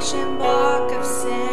auction block of sin.